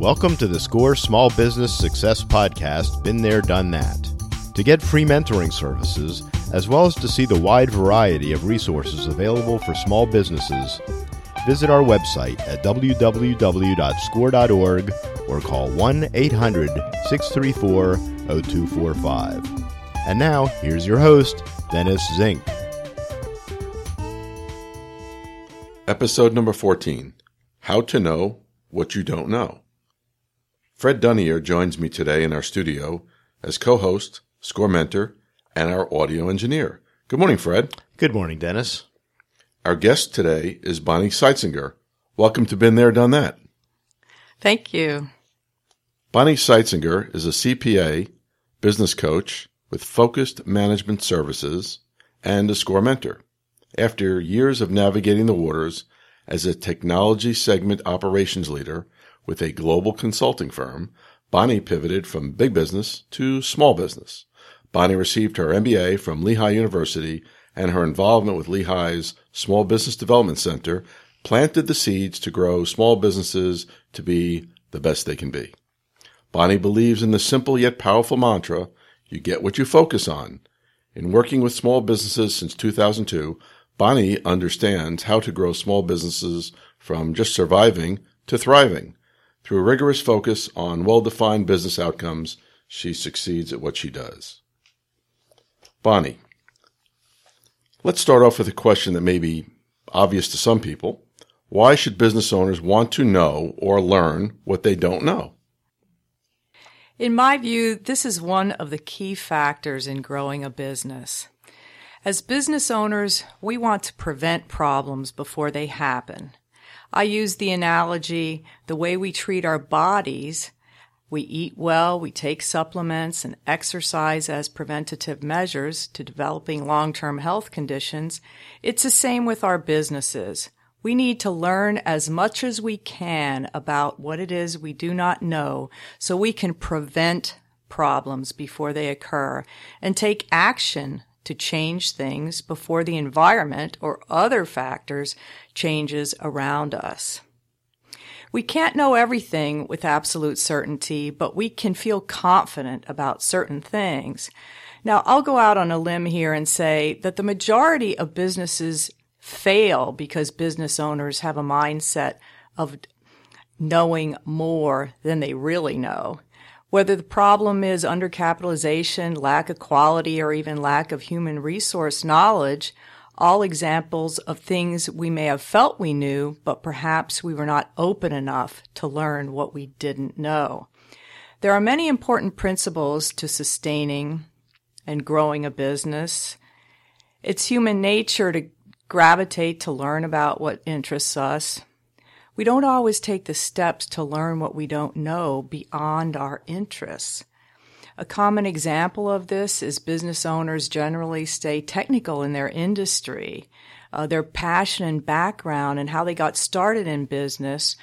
Welcome to the SCORE Small Business Success Podcast, Been There, Done That. To get free mentoring services, as well as to see the wide variety of resources available for small businesses, visit our website at www.score.org or call 1 800 634 0245. And now, here's your host, Dennis Zink. Episode number 14 How to Know What You Don't Know. Fred Dunayer joins me today in our studio as co host, score mentor, and our audio engineer. Good morning, Fred. Good morning, Dennis. Our guest today is Bonnie Seitzinger. Welcome to Been There, Done That. Thank you. Bonnie Seitzinger is a CPA, business coach with focused management services, and a score mentor. After years of navigating the waters as a technology segment operations leader with a global consulting firm, Bonnie pivoted from big business to small business. Bonnie received her MBA from Lehigh University and her involvement with Lehigh's Small Business Development Center planted the seeds to grow small businesses to be the best they can be. Bonnie believes in the simple yet powerful mantra, you get what you focus on. In working with small businesses since 2002, Bonnie understands how to grow small businesses from just surviving to thriving. Through a rigorous focus on well defined business outcomes, she succeeds at what she does. Bonnie, let's start off with a question that may be obvious to some people. Why should business owners want to know or learn what they don't know? In my view, this is one of the key factors in growing a business. As business owners, we want to prevent problems before they happen. I use the analogy the way we treat our bodies. We eat well, we take supplements and exercise as preventative measures to developing long-term health conditions. It's the same with our businesses. We need to learn as much as we can about what it is we do not know so we can prevent problems before they occur and take action to change things before the environment or other factors changes around us. We can't know everything with absolute certainty, but we can feel confident about certain things. Now, I'll go out on a limb here and say that the majority of businesses fail because business owners have a mindset of knowing more than they really know. Whether the problem is undercapitalization, lack of quality, or even lack of human resource knowledge, all examples of things we may have felt we knew, but perhaps we were not open enough to learn what we didn't know. There are many important principles to sustaining and growing a business. It's human nature to gravitate to learn about what interests us. We don't always take the steps to learn what we don't know beyond our interests. A common example of this is business owners generally stay technical in their industry. Uh, their passion and background and how they got started in business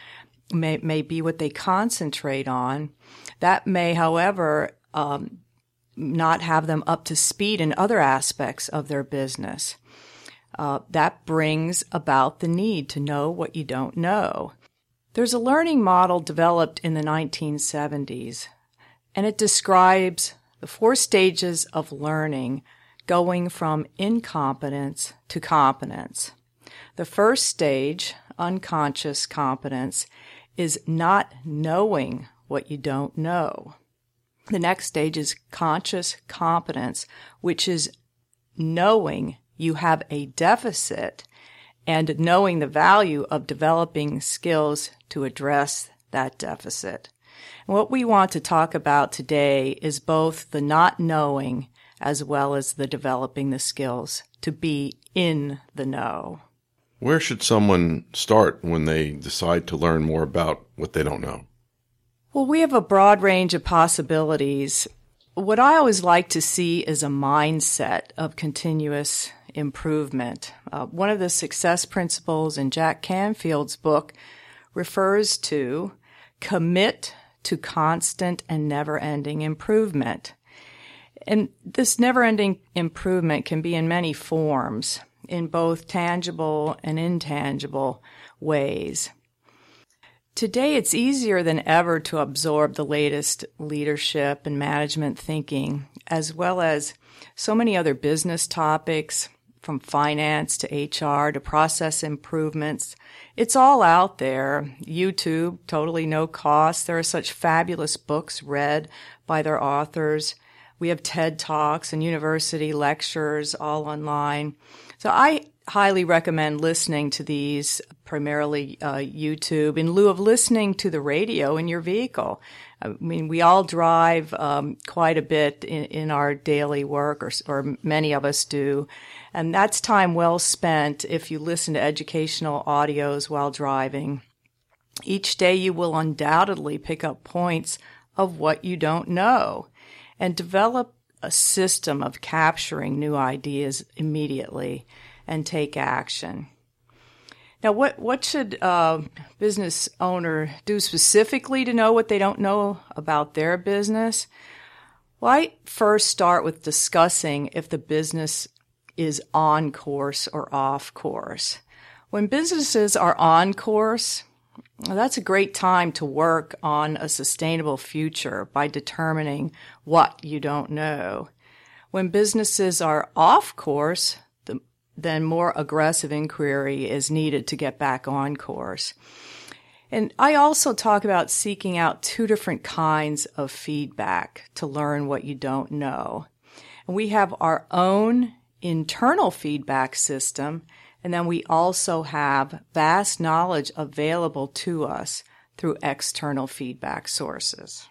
may, may be what they concentrate on. That may, however, um, not have them up to speed in other aspects of their business. Uh, that brings about the need to know what you don't know. There's a learning model developed in the 1970s, and it describes the four stages of learning going from incompetence to competence. The first stage, unconscious competence, is not knowing what you don't know. The next stage is conscious competence, which is knowing you have a deficit and knowing the value of developing skills to address that deficit. And what we want to talk about today is both the not knowing as well as the developing the skills to be in the know. Where should someone start when they decide to learn more about what they don't know? Well, we have a broad range of possibilities. What I always like to see is a mindset of continuous improvement. Uh, one of the success principles in Jack Canfield's book refers to commit to constant and never ending improvement. And this never ending improvement can be in many forms, in both tangible and intangible ways. Today, it's easier than ever to absorb the latest leadership and management thinking, as well as so many other business topics, from finance to HR to process improvements. It's all out there. YouTube, totally no cost. There are such fabulous books read by their authors. We have TED Talks and university lectures all online. So I highly recommend listening to these, primarily uh, YouTube, in lieu of listening to the radio in your vehicle. I mean, we all drive um, quite a bit in, in our daily work, or, or many of us do. And that's time well spent if you listen to educational audios while driving. Each day you will undoubtedly pick up points of what you don't know and develop a system of capturing new ideas immediately and take action. Now, what what should a business owner do specifically to know what they don't know about their business? Well, first start with discussing if the business is on course or off course. When businesses are on course, that's a great time to work on a sustainable future by determining what you don't know. When businesses are off course, then more aggressive inquiry is needed to get back on course. And I also talk about seeking out two different kinds of feedback to learn what you don't know. And we have our own internal feedback system, and then we also have vast knowledge available to us through external feedback sources.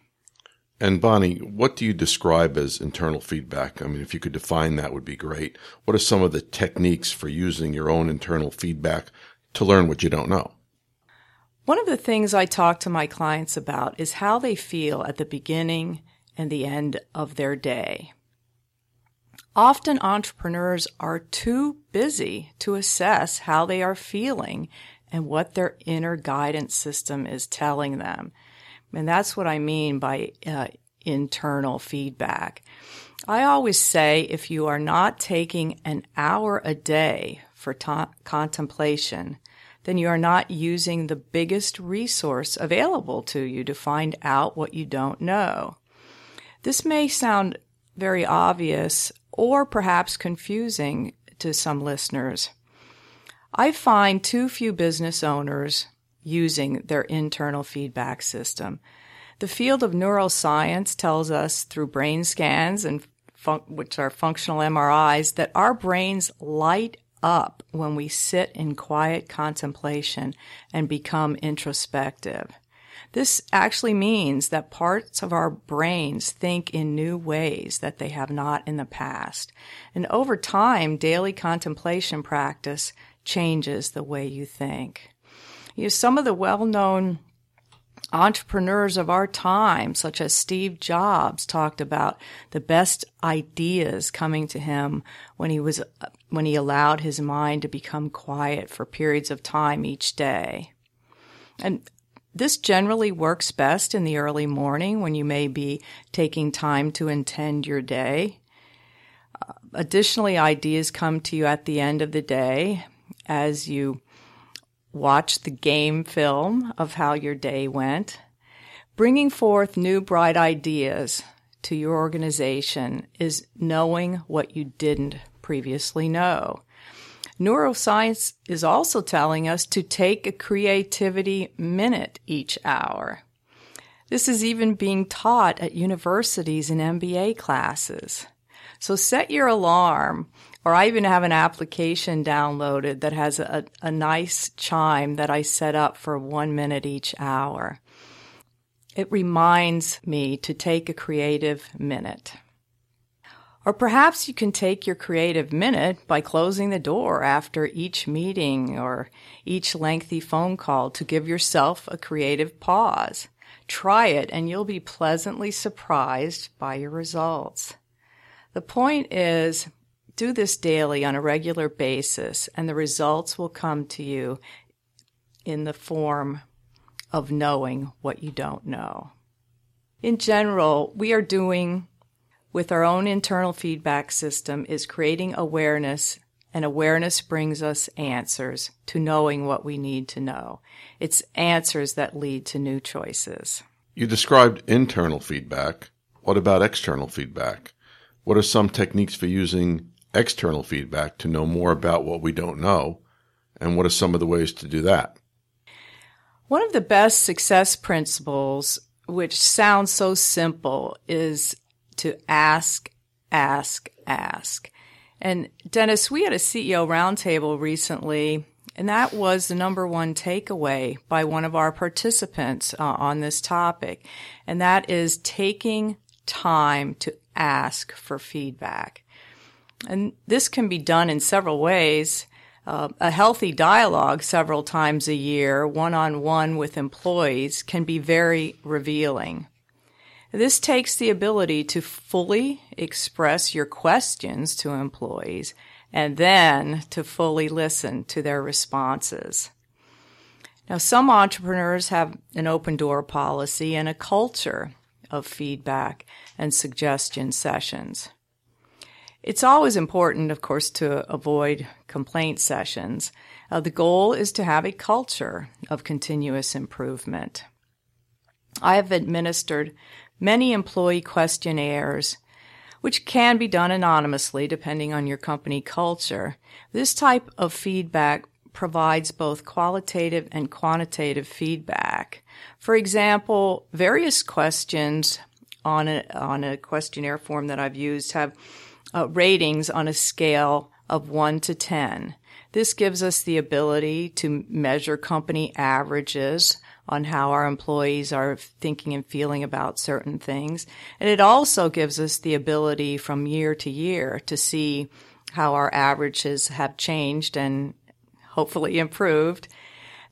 And Bonnie, what do you describe as internal feedback? I mean, if you could define that would be great. What are some of the techniques for using your own internal feedback to learn what you don't know? One of the things I talk to my clients about is how they feel at the beginning and the end of their day. Often entrepreneurs are too busy to assess how they are feeling and what their inner guidance system is telling them. And that's what I mean by uh, internal feedback. I always say if you are not taking an hour a day for ta- contemplation, then you are not using the biggest resource available to you to find out what you don't know. This may sound very obvious or perhaps confusing to some listeners. I find too few business owners using their internal feedback system. The field of neuroscience tells us through brain scans and fun- which are functional MRIs that our brains light up when we sit in quiet contemplation and become introspective. This actually means that parts of our brains think in new ways that they have not in the past. And over time, daily contemplation practice changes the way you think. You know, some of the well-known entrepreneurs of our time, such as Steve Jobs, talked about the best ideas coming to him when he was, when he allowed his mind to become quiet for periods of time each day. And this generally works best in the early morning when you may be taking time to intend your day. Uh, additionally, ideas come to you at the end of the day as you watch the game film of how your day went. Bringing forth new bright ideas to your organization is knowing what you didn't previously know. Neuroscience is also telling us to take a creativity minute each hour. This is even being taught at universities and MBA classes. So set your alarm or I even have an application downloaded that has a, a nice chime that I set up for one minute each hour. It reminds me to take a creative minute. Or perhaps you can take your creative minute by closing the door after each meeting or each lengthy phone call to give yourself a creative pause. Try it and you'll be pleasantly surprised by your results. The point is do this daily on a regular basis, and the results will come to you in the form of knowing what you don't know. In general, we are doing with our own internal feedback system is creating awareness and awareness brings us answers to knowing what we need to know. It's answers that lead to new choices. You described internal feedback. What about external feedback? What are some techniques for using external feedback to know more about what we don't know? And what are some of the ways to do that? One of the best success principles, which sounds so simple, is to ask, ask, ask. And Dennis, we had a CEO roundtable recently, and that was the number one takeaway by one of our participants uh, on this topic. And that is taking time to ask for feedback. And this can be done in several ways. Uh, a healthy dialogue several times a year, one on one with employees, can be very revealing. This takes the ability to fully express your questions to employees and then to fully listen to their responses. Now, some entrepreneurs have an open door policy and a culture of feedback and suggestion sessions. It's always important, of course, to avoid complaint sessions. Uh, the goal is to have a culture of continuous improvement. I have administered many employee questionnaires, which can be done anonymously depending on your company culture. This type of feedback provides both qualitative and quantitative feedback. For example, various questions on a, on a questionnaire form that I've used have uh, ratings on a scale of 1 to 10. This gives us the ability to measure company averages on how our employees are thinking and feeling about certain things. And it also gives us the ability from year to year to see how our averages have changed and hopefully improved.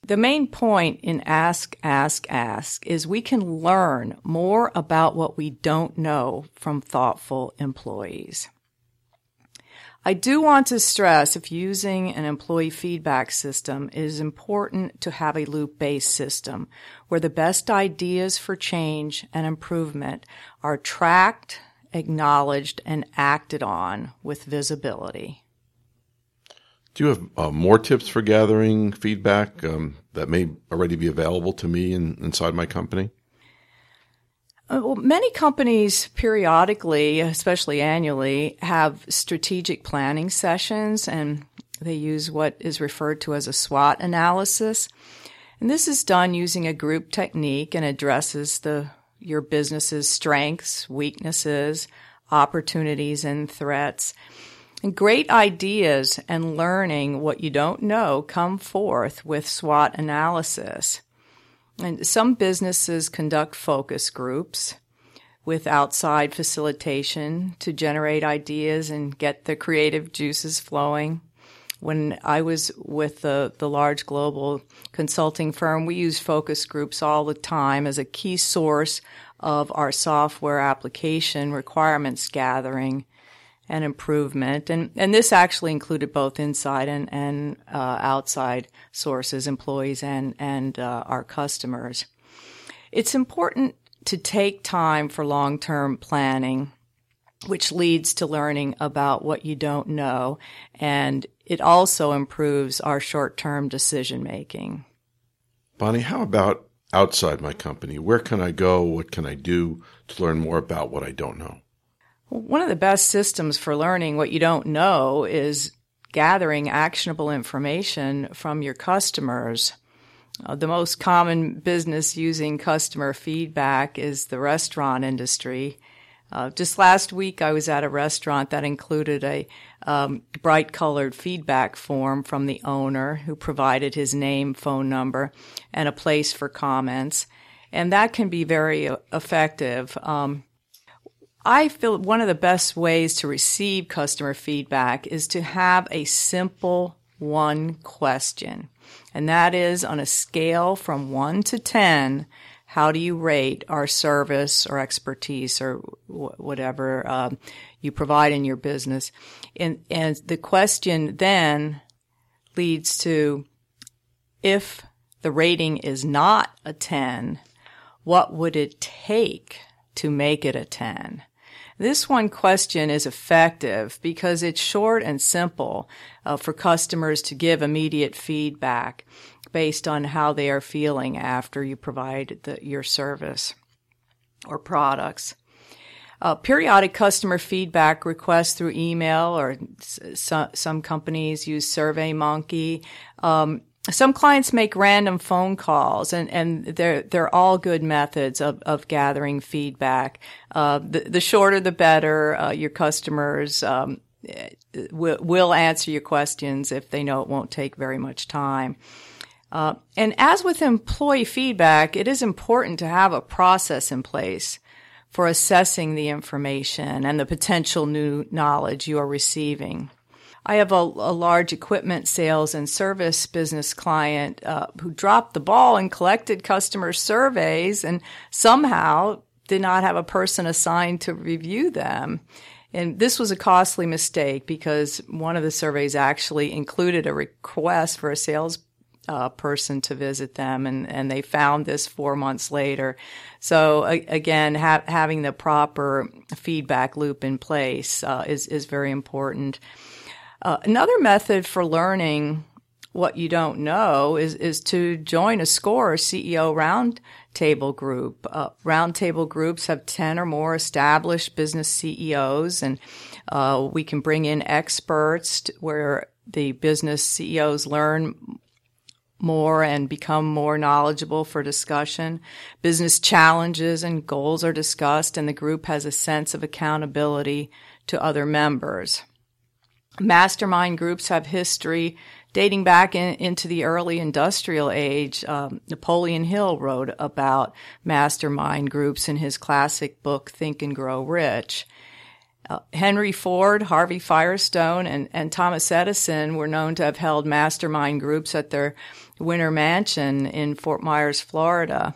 The main point in Ask, Ask, Ask is we can learn more about what we don't know from thoughtful employees. I do want to stress if using an employee feedback system, it is important to have a loop based system where the best ideas for change and improvement are tracked, acknowledged, and acted on with visibility. Do you have uh, more tips for gathering feedback um, that may already be available to me in, inside my company? Uh, well, many companies periodically, especially annually, have strategic planning sessions and they use what is referred to as a SWOT analysis. And this is done using a group technique and addresses the your business's strengths, weaknesses, opportunities, and threats. And great ideas and learning what you don't know come forth with SWOT analysis. And some businesses conduct focus groups with outside facilitation to generate ideas and get the creative juices flowing. When I was with the, the large global consulting firm, we used focus groups all the time as a key source of our software application requirements gathering and improvement. And, and this actually included both inside and, and uh, outside sources, employees and, and uh, our customers. It's important to take time for long-term planning, which leads to learning about what you don't know. And it also improves our short-term decision making. Bonnie, how about outside my company? Where can I go? What can I do to learn more about what I don't know? One of the best systems for learning what you don't know is gathering actionable information from your customers. Uh, the most common business using customer feedback is the restaurant industry. Uh, just last week, I was at a restaurant that included a um, bright colored feedback form from the owner who provided his name, phone number, and a place for comments. And that can be very uh, effective. Um, I feel one of the best ways to receive customer feedback is to have a simple one question. And that is on a scale from one to 10, how do you rate our service or expertise or whatever um, you provide in your business? And, and the question then leads to if the rating is not a 10, what would it take to make it a 10? This one question is effective because it's short and simple uh, for customers to give immediate feedback based on how they are feeling after you provide the, your service or products. Uh, periodic customer feedback requests through email, or s- some companies use SurveyMonkey. Um, some clients make random phone calls, and, and they're they're all good methods of, of gathering feedback. Uh, the, the shorter, the better. Uh, your customers um, will, will answer your questions if they know it won't take very much time. Uh, and as with employee feedback, it is important to have a process in place for assessing the information and the potential new knowledge you are receiving. I have a, a large equipment sales and service business client uh, who dropped the ball and collected customer surveys and somehow did not have a person assigned to review them. And this was a costly mistake because one of the surveys actually included a request for a sales uh, person to visit them, and, and they found this four months later. So again, ha- having the proper feedback loop in place uh, is is very important. Uh, another method for learning what you don't know is is to join a SCORE CEO roundtable group. Uh, roundtable groups have ten or more established business CEOs, and uh, we can bring in experts where the business CEOs learn more and become more knowledgeable for discussion. Business challenges and goals are discussed, and the group has a sense of accountability to other members. Mastermind groups have history dating back in, into the early industrial age. Um, Napoleon Hill wrote about mastermind groups in his classic book, Think and Grow Rich. Uh, Henry Ford, Harvey Firestone, and, and Thomas Edison were known to have held mastermind groups at their Winter Mansion in Fort Myers, Florida.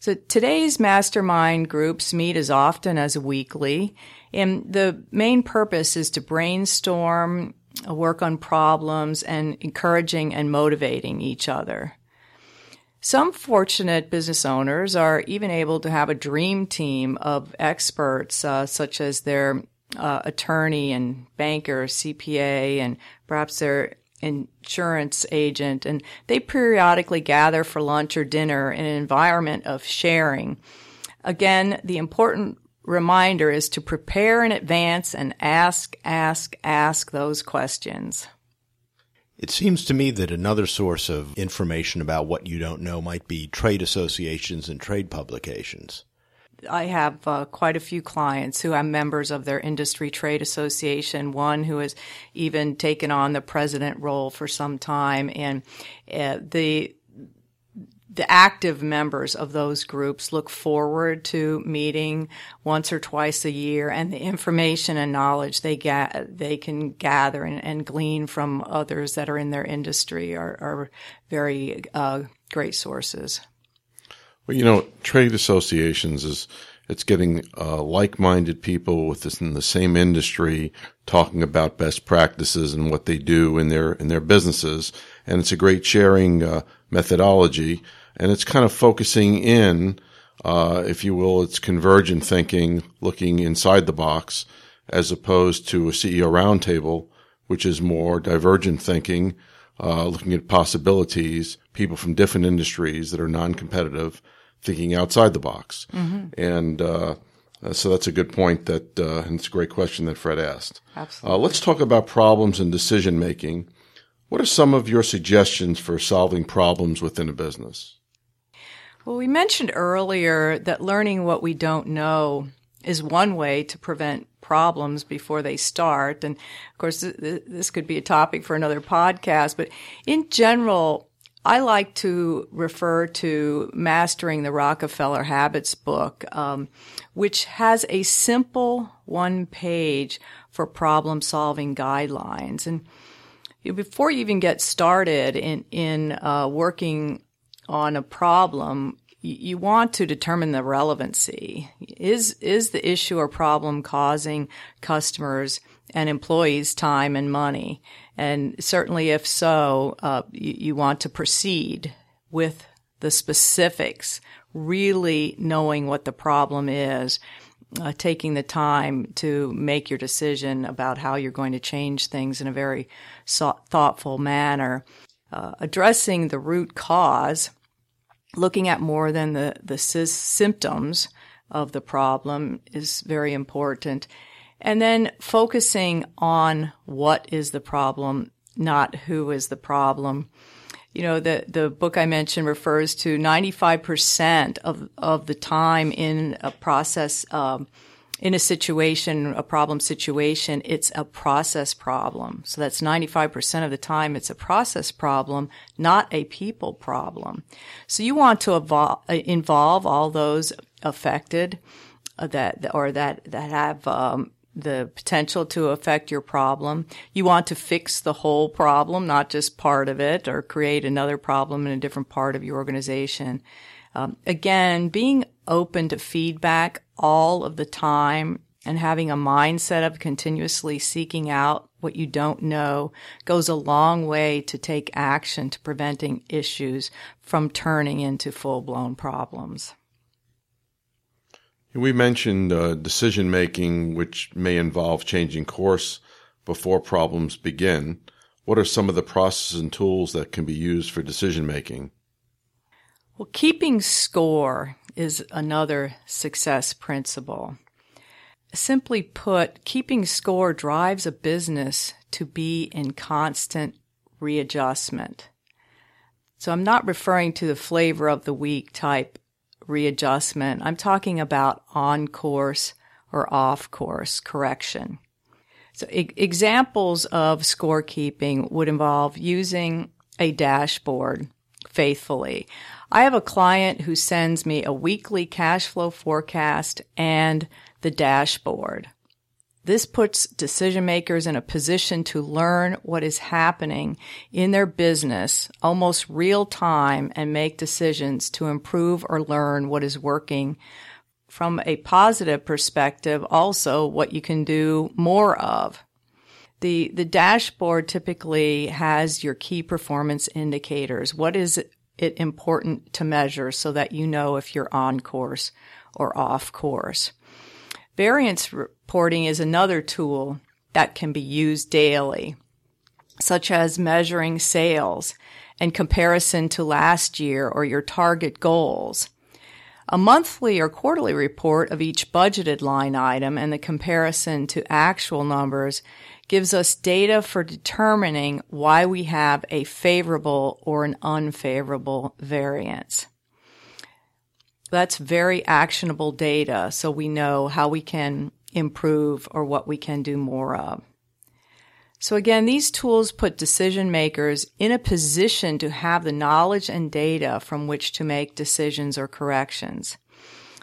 So today's mastermind groups meet as often as weekly, and the main purpose is to brainstorm, work on problems, and encouraging and motivating each other. Some fortunate business owners are even able to have a dream team of experts, uh, such as their uh, attorney and banker, CPA, and perhaps their insurance agent, and they periodically gather for lunch or dinner in an environment of sharing. Again, the important reminder is to prepare in advance and ask, ask, ask those questions. It seems to me that another source of information about what you don't know might be trade associations and trade publications. I have uh, quite a few clients who are members of their industry trade association. One who has even taken on the president role for some time, and uh, the the active members of those groups look forward to meeting once or twice a year, and the information and knowledge they get they can gather and, and glean from others that are in their industry are, are very uh, great sources. Well, you know, trade associations is it's getting uh, like-minded people within the same industry talking about best practices and what they do in their in their businesses, and it's a great sharing uh, methodology. And it's kind of focusing in, uh, if you will, it's convergent thinking, looking inside the box, as opposed to a CEO roundtable, which is more divergent thinking, uh, looking at possibilities, people from different industries that are non-competitive thinking outside the box. Mm-hmm. And uh, uh, so that's a good point that, uh, and it's a great question that Fred asked. Absolutely. Uh, let's talk about problems and decision making. What are some of your suggestions for solving problems within a business? Well, we mentioned earlier that learning what we don't know is one way to prevent problems before they start. And of course, this could be a topic for another podcast, but in general, I like to refer to Mastering the Rockefeller Habits book, um, which has a simple one page for problem solving guidelines. And before you even get started in, in uh, working on a problem, you want to determine the relevancy. Is, is the issue or problem causing customers and employees time and money? And certainly, if so, uh, you, you want to proceed with the specifics, really knowing what the problem is uh, taking the time to make your decision about how you're going to change things in a very so- thoughtful manner. Uh, addressing the root cause, looking at more than the, the sy- symptoms of the problem is very important. And then focusing on what is the problem, not who is the problem. You know, the, the book I mentioned refers to 95% of, of the time in a process, um, in a situation, a problem situation, it's a process problem. So that's 95% of the time it's a process problem, not a people problem. So you want to involve all those affected uh, that, or that, that have, um, the potential to affect your problem. You want to fix the whole problem, not just part of it, or create another problem in a different part of your organization. Um, again, being open to feedback all of the time and having a mindset of continuously seeking out what you don't know goes a long way to take action to preventing issues from turning into full blown problems. We mentioned uh, decision making, which may involve changing course before problems begin. What are some of the processes and tools that can be used for decision making? Well, keeping score is another success principle. Simply put, keeping score drives a business to be in constant readjustment. So I'm not referring to the flavor of the week type readjustment. I'm talking about on course or off course correction. So e- examples of scorekeeping would involve using a dashboard faithfully. I have a client who sends me a weekly cash flow forecast and the dashboard. This puts decision makers in a position to learn what is happening in their business almost real time and make decisions to improve or learn what is working from a positive perspective, also what you can do more of. The, the dashboard typically has your key performance indicators. What is it important to measure so that you know if you're on course or off course? Variance reporting is another tool that can be used daily, such as measuring sales and comparison to last year or your target goals. A monthly or quarterly report of each budgeted line item and the comparison to actual numbers gives us data for determining why we have a favorable or an unfavorable variance. That's very actionable data, so we know how we can improve or what we can do more of. So again, these tools put decision makers in a position to have the knowledge and data from which to make decisions or corrections.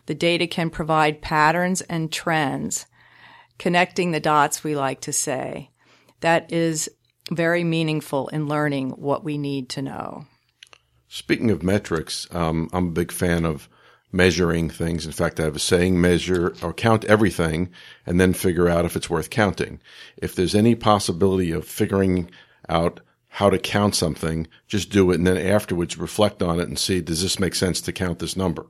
The data can provide patterns and trends, connecting the dots, we like to say. That is very meaningful in learning what we need to know. Speaking of metrics, um, I'm a big fan of measuring things. In fact, I have a saying, measure or count everything and then figure out if it's worth counting. If there's any possibility of figuring out how to count something, just do it and then afterwards reflect on it and see, does this make sense to count this number?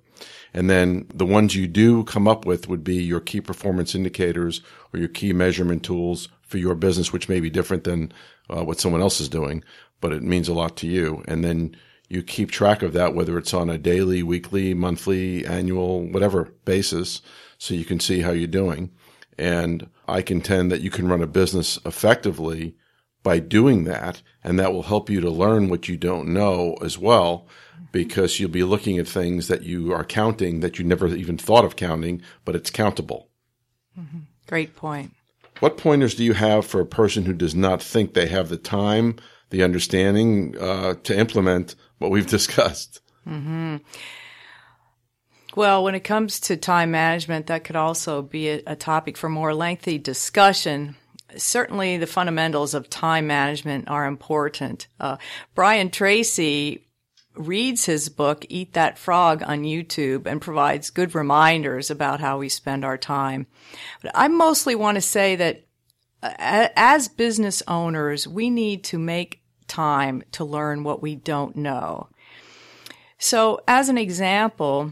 And then the ones you do come up with would be your key performance indicators or your key measurement tools for your business, which may be different than uh, what someone else is doing, but it means a lot to you. And then you keep track of that, whether it's on a daily, weekly, monthly, annual, whatever basis, so you can see how you're doing. And I contend that you can run a business effectively by doing that. And that will help you to learn what you don't know as well, because you'll be looking at things that you are counting that you never even thought of counting, but it's countable. Mm-hmm. Great point. What pointers do you have for a person who does not think they have the time, the understanding uh, to implement what we've discussed. Mm-hmm. Well, when it comes to time management, that could also be a, a topic for more lengthy discussion. Certainly, the fundamentals of time management are important. Uh, Brian Tracy reads his book, Eat That Frog, on YouTube and provides good reminders about how we spend our time. But I mostly want to say that uh, as business owners, we need to make time to learn what we don't know. So, as an example,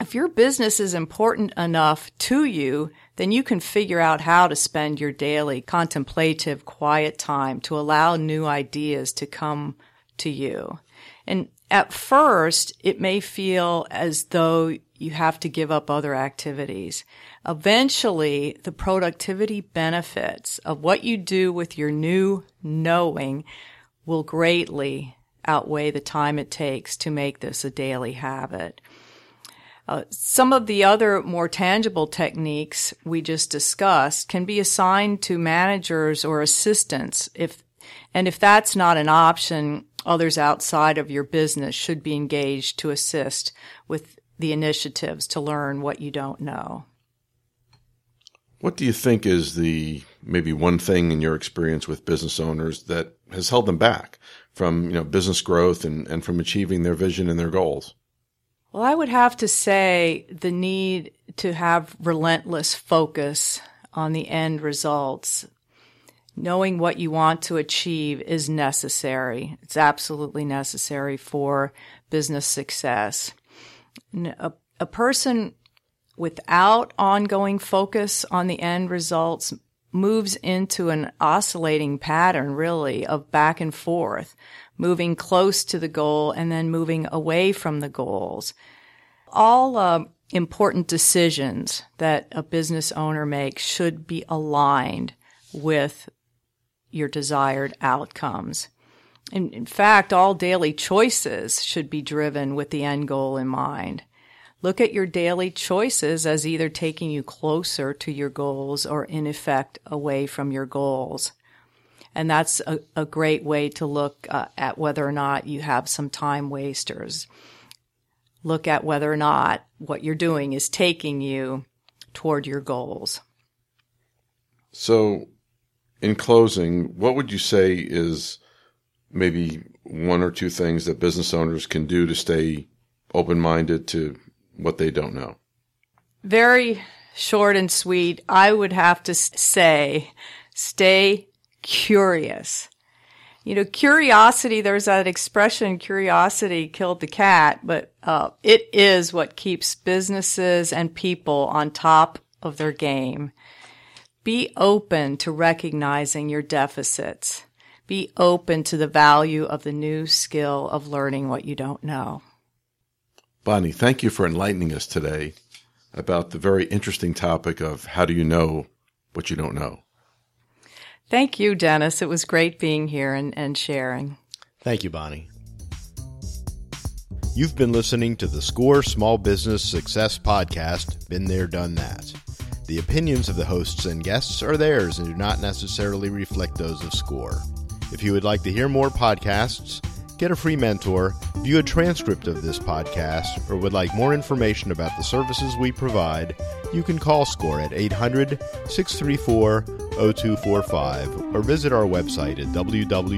If your business is important enough to you, then you can figure out how to spend your daily contemplative quiet time to allow new ideas to come to you. And at first, it may feel as though you have to give up other activities. Eventually, the productivity benefits of what you do with your new knowing will greatly outweigh the time it takes to make this a daily habit. Uh, some of the other more tangible techniques we just discussed can be assigned to managers or assistants if and if that's not an option, others outside of your business should be engaged to assist with the initiatives to learn what you don't know. What do you think is the maybe one thing in your experience with business owners that has held them back from, you know, business growth and, and from achieving their vision and their goals? Well, I would have to say the need to have relentless focus on the end results. Knowing what you want to achieve is necessary. It's absolutely necessary for business success. A, a person without ongoing focus on the end results moves into an oscillating pattern, really, of back and forth, moving close to the goal and then moving away from the goals. All uh, important decisions that a business owner makes should be aligned with your desired outcomes. In, in fact, all daily choices should be driven with the end goal in mind. Look at your daily choices as either taking you closer to your goals or, in effect, away from your goals. And that's a, a great way to look uh, at whether or not you have some time wasters. Look at whether or not what you're doing is taking you toward your goals. So, in closing, what would you say is maybe one or two things that business owners can do to stay open minded to what they don't know? Very short and sweet. I would have to say stay curious. You know, curiosity, there's that expression, curiosity killed the cat, but uh, it is what keeps businesses and people on top of their game. Be open to recognizing your deficits. Be open to the value of the new skill of learning what you don't know. Bonnie, thank you for enlightening us today about the very interesting topic of how do you know what you don't know. Thank you, Dennis. It was great being here and, and sharing. Thank you, Bonnie. You've been listening to the SCORE Small Business Success Podcast, Been There, Done That. The opinions of the hosts and guests are theirs and do not necessarily reflect those of SCORE. If you would like to hear more podcasts, get a free mentor, view a transcript of this podcast, or would like more information about the services we provide, you can call SCORE at 800 634 0245 or visit our website at www.score.org.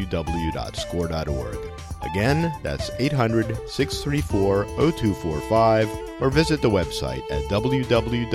Again, that's 800 634 0245 or visit the website at www.score.org.